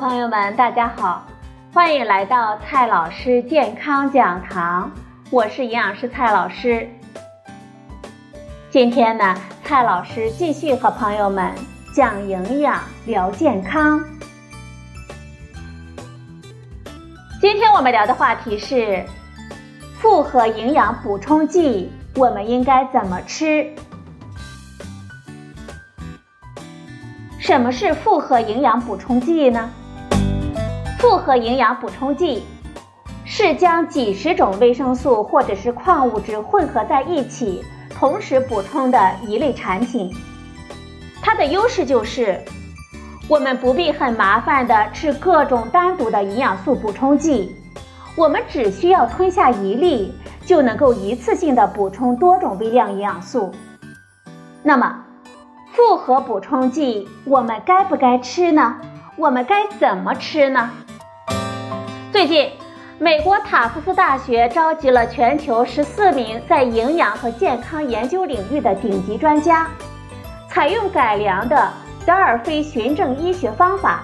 朋友们，大家好，欢迎来到蔡老师健康讲堂，我是营养师蔡老师。今天呢，蔡老师继续和朋友们讲营养、聊健康。今天我们聊的话题是复合营养补充剂，我们应该怎么吃？什么是复合营养补充剂呢？复合营养补充剂是将几十种维生素或者是矿物质混合在一起，同时补充的一类产品。它的优势就是，我们不必很麻烦的吃各种单独的营养素补充剂，我们只需要吞下一粒，就能够一次性的补充多种微量营养素。那么，复合补充剂我们该不该吃呢？我们该怎么吃呢？最近，美国塔夫斯大学召集了全球十四名在营养和健康研究领域的顶级专家，采用改良的德尔菲循证医学方法，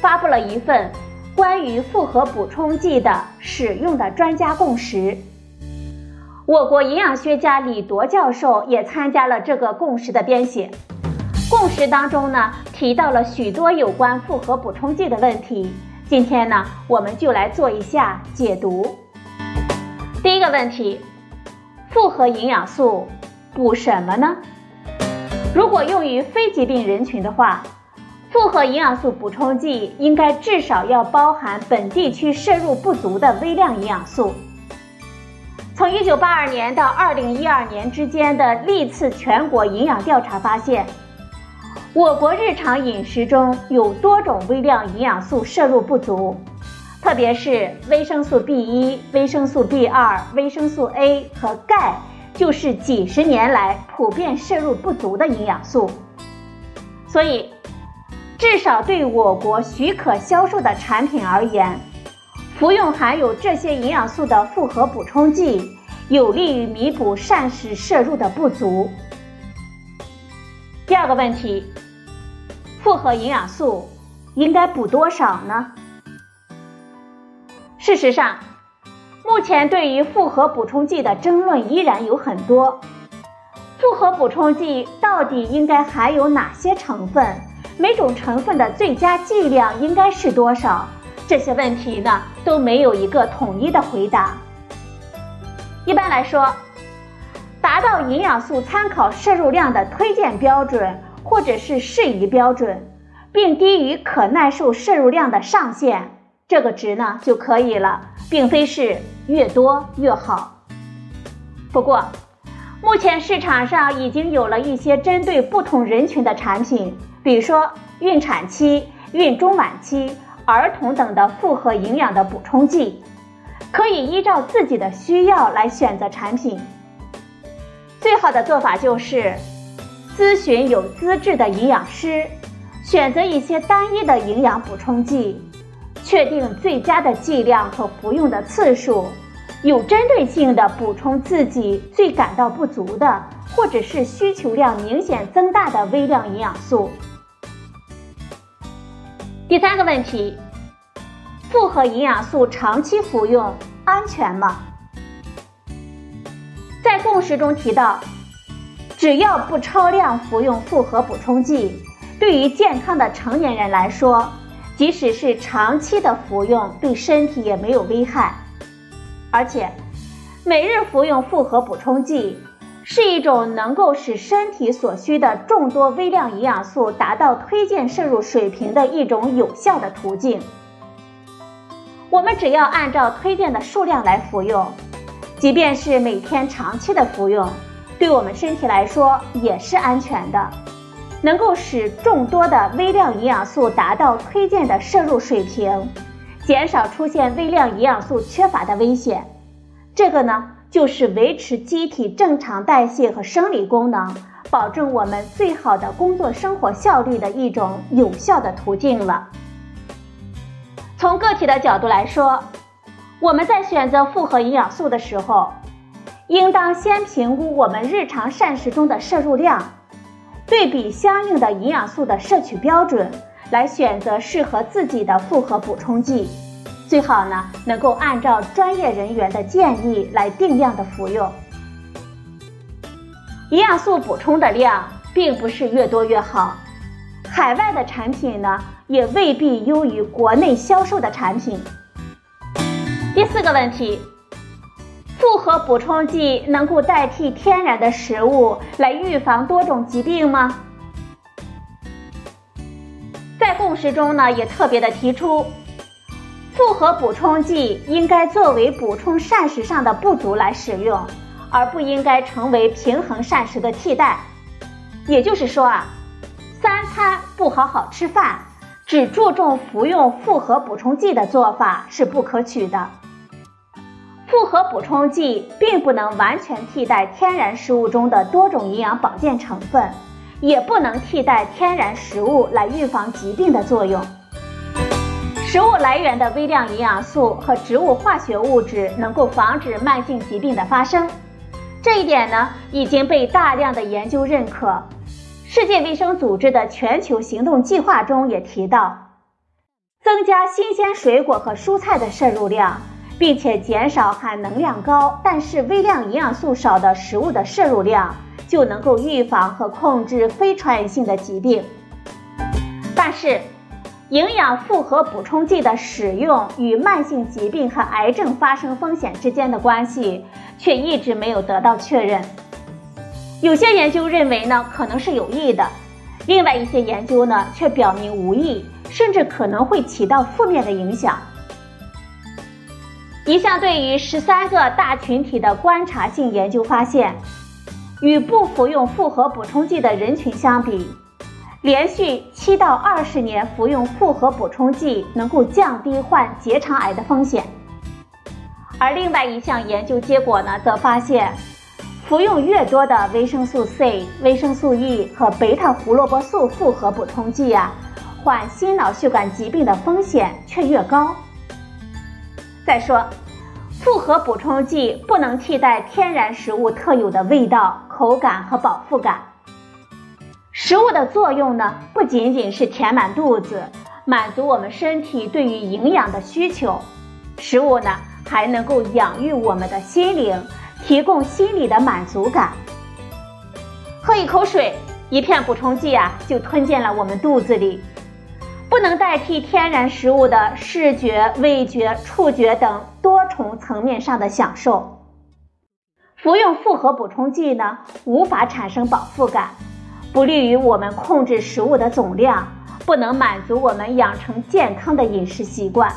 发布了一份关于复合补充剂的使用的专家共识。我国营养学家李铎教授也参加了这个共识的编写。共识当中呢，提到了许多有关复合补充剂的问题。今天呢，我们就来做一下解读。第一个问题，复合营养素补什么呢？如果用于非疾病人群的话，复合营养素补充剂应该至少要包含本地区摄入不足的微量营养素。从1982年到2012年之间的历次全国营养调查发现。我国日常饮食中有多种微量营养素摄入不足，特别是维生素 B 一、维生素 B 二、维生素 A 和钙，就是几十年来普遍摄入不足的营养素。所以，至少对我国许可销售的产品而言，服用含有这些营养素的复合补充剂，有利于弥补膳食摄入的不足。第二个问题，复合营养素应该补多少呢？事实上，目前对于复合补充剂的争论依然有很多。复合补充剂到底应该含有哪些成分？每种成分的最佳剂量应该是多少？这些问题呢都没有一个统一的回答。一般来说。达到营养素参考摄入量的推荐标准或者是适宜标准，并低于可耐受摄入量的上限，这个值呢就可以了，并非是越多越好。不过，目前市场上已经有了一些针对不同人群的产品，比如说孕产期、孕中晚期、儿童等的复合营养的补充剂，可以依照自己的需要来选择产品。最好的做法就是咨询有资质的营养师，选择一些单一的营养补充剂，确定最佳的剂量和服用的次数，有针对性的补充自己最感到不足的，或者是需求量明显增大的微量营养素。第三个问题，复合营养素长期服用安全吗？在共识中提到，只要不超量服用复合补充剂，对于健康的成年人来说，即使是长期的服用，对身体也没有危害。而且，每日服用复合补充剂是一种能够使身体所需的众多微量营养素达到推荐摄入水平的一种有效的途径。我们只要按照推荐的数量来服用。即便是每天长期的服用，对我们身体来说也是安全的，能够使众多的微量营养素达到推荐的摄入水平，减少出现微量营养素缺乏的危险。这个呢，就是维持机体正常代谢和生理功能，保证我们最好的工作生活效率的一种有效的途径了。从个体的角度来说。我们在选择复合营养素的时候，应当先评估我们日常膳食中的摄入量，对比相应的营养素的摄取标准，来选择适合自己的复合补充剂，最好呢能够按照专业人员的建议来定量的服用。营养素补充的量并不是越多越好，海外的产品呢也未必优于国内销售的产品。第四个问题，复合补充剂能够代替天然的食物来预防多种疾病吗？在共识中呢也特别的提出，复合补充剂应该作为补充膳食上的不足来使用。而不应该成为平衡膳食的替代，也就是说啊，三餐不好好吃饭，只注重服用复合补充剂的做法是不可取的。复合补充剂并不能完全替代天然食物中的多种营养保健成分，也不能替代天然食物来预防疾病的作用。食物来源的微量营养素和植物化学物质能够防止慢性疾病的发生。这一点呢已经被大量的研究认可。世界卫生组织的全球行动计划中也提到，增加新鲜水果和蔬菜的摄入量，并且减少含能量高但是微量营养素少的食物的摄入量，就能够预防和控制非传染性的疾病。但是，营养复合补充剂的使用与慢性疾病和癌症发生风险之间的关系。却一直没有得到确认。有些研究认为呢，可能是有益的；另外一些研究呢，却表明无益，甚至可能会起到负面的影响。一项对于十三个大群体的观察性研究发现，与不服用复合补充剂的人群相比，连续七到二十年服用复合补充剂能够降低患结肠癌的风险。而另外一项研究结果呢，则发现，服用越多的维生素 C、维生素 E 和贝塔胡萝卜素复合补充剂啊，患心脑血管疾病的风险却越高。再说，复合补充剂不能替代天然食物特有的味道、口感和饱腹感。食物的作用呢，不仅仅是填满肚子，满足我们身体对于营养的需求，食物呢。还能够养育我们的心灵，提供心理的满足感。喝一口水，一片补充剂啊，就吞进了我们肚子里，不能代替天然食物的视觉、味觉、触觉等多重层面上的享受。服用复合补充剂呢，无法产生饱腹感，不利于我们控制食物的总量，不能满足我们养成健康的饮食习惯，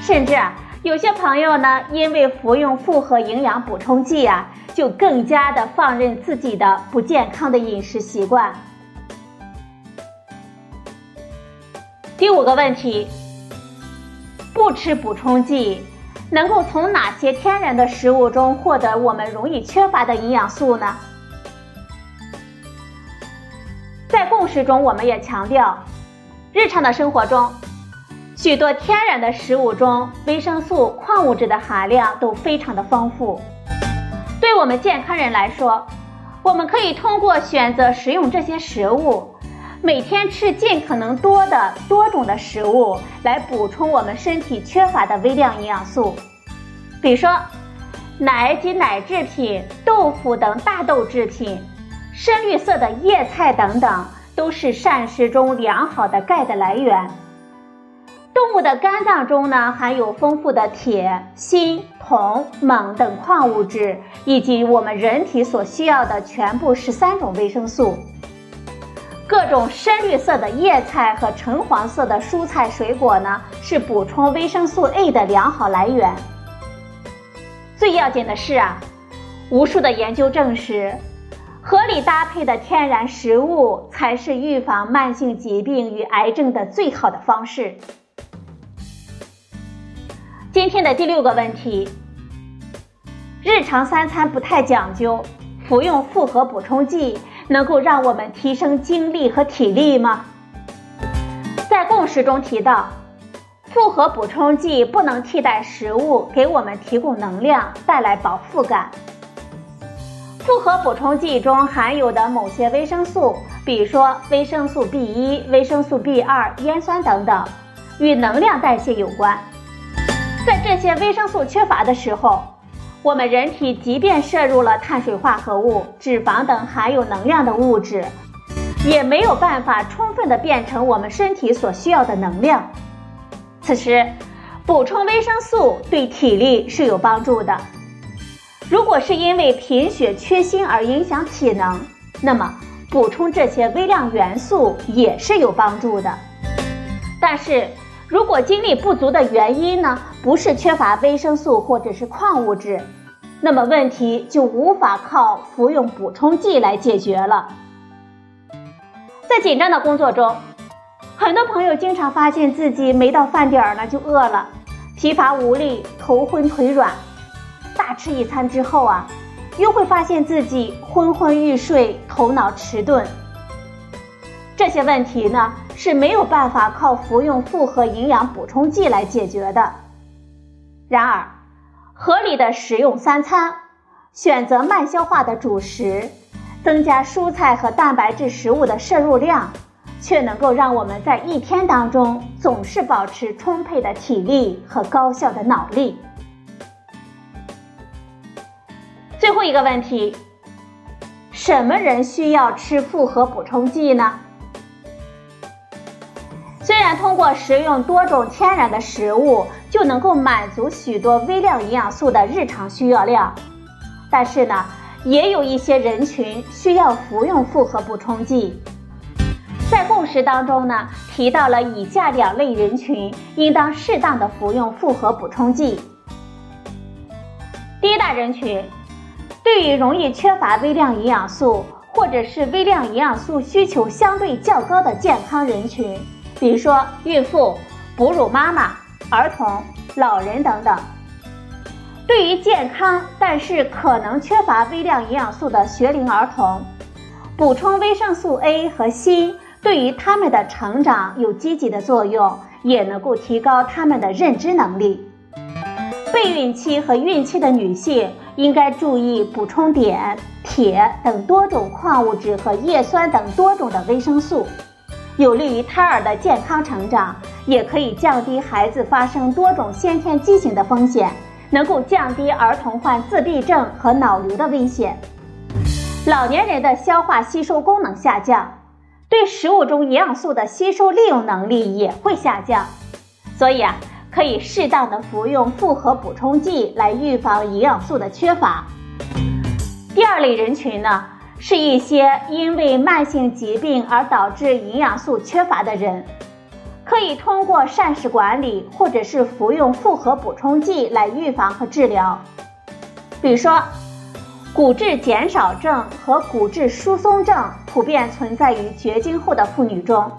甚至啊。有些朋友呢，因为服用复合营养补充剂啊，就更加的放任自己的不健康的饮食习惯。第五个问题，不吃补充剂，能够从哪些天然的食物中获得我们容易缺乏的营养素呢？在共识中，我们也强调，日常的生活中。许多天然的食物中，维生素、矿物质的含量都非常的丰富。对我们健康人来说，我们可以通过选择食用这些食物，每天吃尽可能多的多种的食物，来补充我们身体缺乏的微量营养素。比如说，奶及奶制品、豆腐等大豆制品、深绿色的叶菜等等，都是膳食中良好的钙的来源。动物的肝脏中呢，含有丰富的铁、锌、铜、锰等矿物质，以及我们人体所需要的全部十三种维生素。各种深绿色的叶菜和橙黄色的蔬菜水果呢，是补充维生素 A 的良好来源。最要紧的是啊，无数的研究证实，合理搭配的天然食物才是预防慢性疾病与癌症的最好的方式。今天的第六个问题：日常三餐不太讲究，服用复合补充剂能够让我们提升精力和体力吗？在共识中提到，复合补充剂不能替代食物，给我们提供能量，带来饱腹感。复合补充剂中含有的某些维生素比如说维生素 B 一、维生素 B 二、烟酸等等，与能量代谢有关。在这些维生素缺乏的时候，我们人体即便摄入了碳水化合物、脂肪等含有能量的物质，也没有办法充分的变成我们身体所需要的能量。此时，补充维生素对体力是有帮助的。如果是因为贫血缺锌而影响体能，那么补充这些微量元素也是有帮助的。但是如果精力不足的原因呢，不是缺乏维生素或者是矿物质，那么问题就无法靠服用补充剂来解决了。在紧张的工作中，很多朋友经常发现自己没到饭点儿呢就饿了，疲乏无力，头昏腿软。大吃一餐之后啊，又会发现自己昏昏欲睡，头脑迟钝。这些问题呢是没有办法靠服用复合营养补充剂来解决的。然而，合理的食用三餐，选择慢消化的主食，增加蔬菜和蛋白质食物的摄入量，却能够让我们在一天当中总是保持充沛的体力和高效的脑力。最后一个问题，什么人需要吃复合补充剂呢？通过食用多种天然的食物就能够满足许多微量营养素的日常需要量，但是呢，也有一些人群需要服用复合补充剂。在共识当中呢，提到了以下两类人群应当适当的服用复合补充剂。第一大人群。对于容易缺乏微量营养素，或者是微量营养素需求相对较高的健康人群，比如说孕妇、哺乳妈妈、儿童、老人等等。对于健康但是可能缺乏微量营养素的学龄儿童，补充维生素 A 和锌，对于他们的成长有积极的作用，也能够提高他们的认知能力。备孕期和孕期的女性应该注意补充碘、铁等多种矿物质和叶酸等多种的维生素，有利于胎儿的健康成长，也可以降低孩子发生多种先天畸形的风险，能够降低儿童患自闭症和脑瘤的危险。老年人的消化吸收功能下降，对食物中营养素的吸收利用能力也会下降，所以啊。可以适当的服用复合补充剂来预防营养素的缺乏。第二类人群呢，是一些因为慢性疾病而导致营养素缺乏的人，可以通过膳食管理或者是服用复合补充剂来预防和治疗。比如说，骨质减少症和骨质疏松症普遍存在于绝经后的妇女中。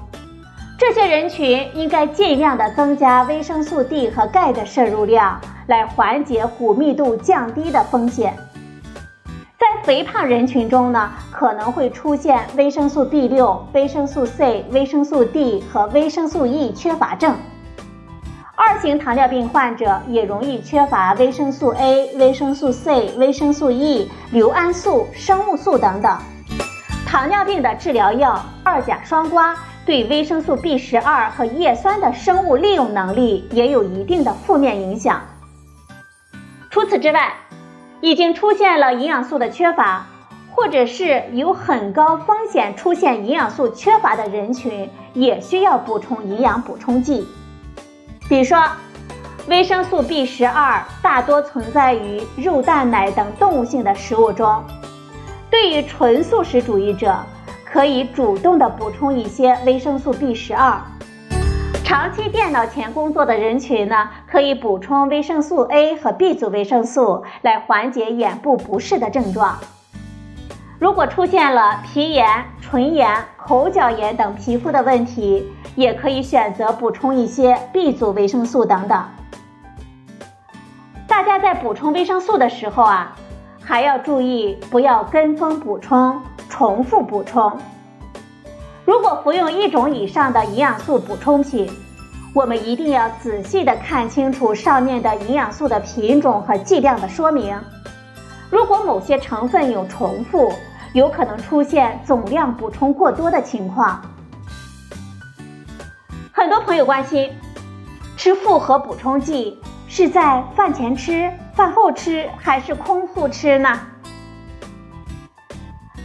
这些人群应该尽量的增加维生素 D 和钙的摄入量，来缓解骨密度降低的风险。肥胖人群中呢，可能会出现维生素 B 六、维生素 C、维生素 D 和维生素 E 缺乏症。二型糖尿病患者也容易缺乏维生素 A、维生素 C、维生素 E、硫胺素、生物素等等。糖尿病的治疗药二甲双胍。对维生素 B 十二和叶酸的生物利用能力也有一定的负面影响。除此之外，已经出现了营养素的缺乏，或者是有很高风险出现营养素缺乏的人群，也需要补充营养补充剂。比如说，维生素 B 十二大多存在于肉、蛋、奶等动物性的食物中，对于纯素食主义者。可以主动的补充一些维生素 B 十二。长期电脑前工作的人群呢，可以补充维生素 A 和 B 族维生素，来缓解眼部不适的症状。如果出现了皮炎、唇炎、口角炎等皮肤的问题，也可以选择补充一些 B 族维生素等等。大家在补充维生素的时候啊，还要注意不要跟风补充。重复补充。如果服用一种以上的营养素补充品，我们一定要仔细的看清楚上面的营养素的品种和剂量的说明。如果某些成分有重复，有可能出现总量补充过多的情况。很多朋友关心，吃复合补充剂是在饭前吃、饭后吃还是空腹吃呢？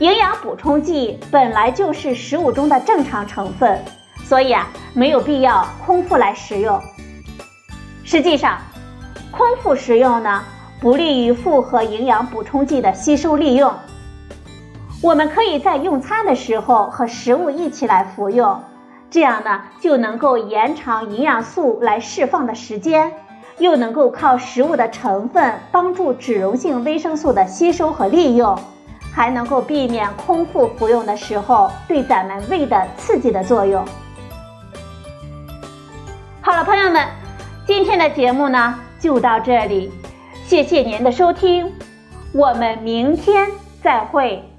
营养补充剂本来就是食物中的正常成分，所以啊，没有必要空腹来食用。实际上，空腹食用呢，不利于复合营养补充剂的吸收利用。我们可以在用餐的时候和食物一起来服用。这样呢，就能够延长营养素来释放的时间，又能够靠食物的成分帮助脂溶性维生素的吸收和利用，还能够避免空腹服用的时候对咱们胃的刺激的作用。好了，朋友们，今天的节目呢就到这里，谢谢您的收听，我们明天再会。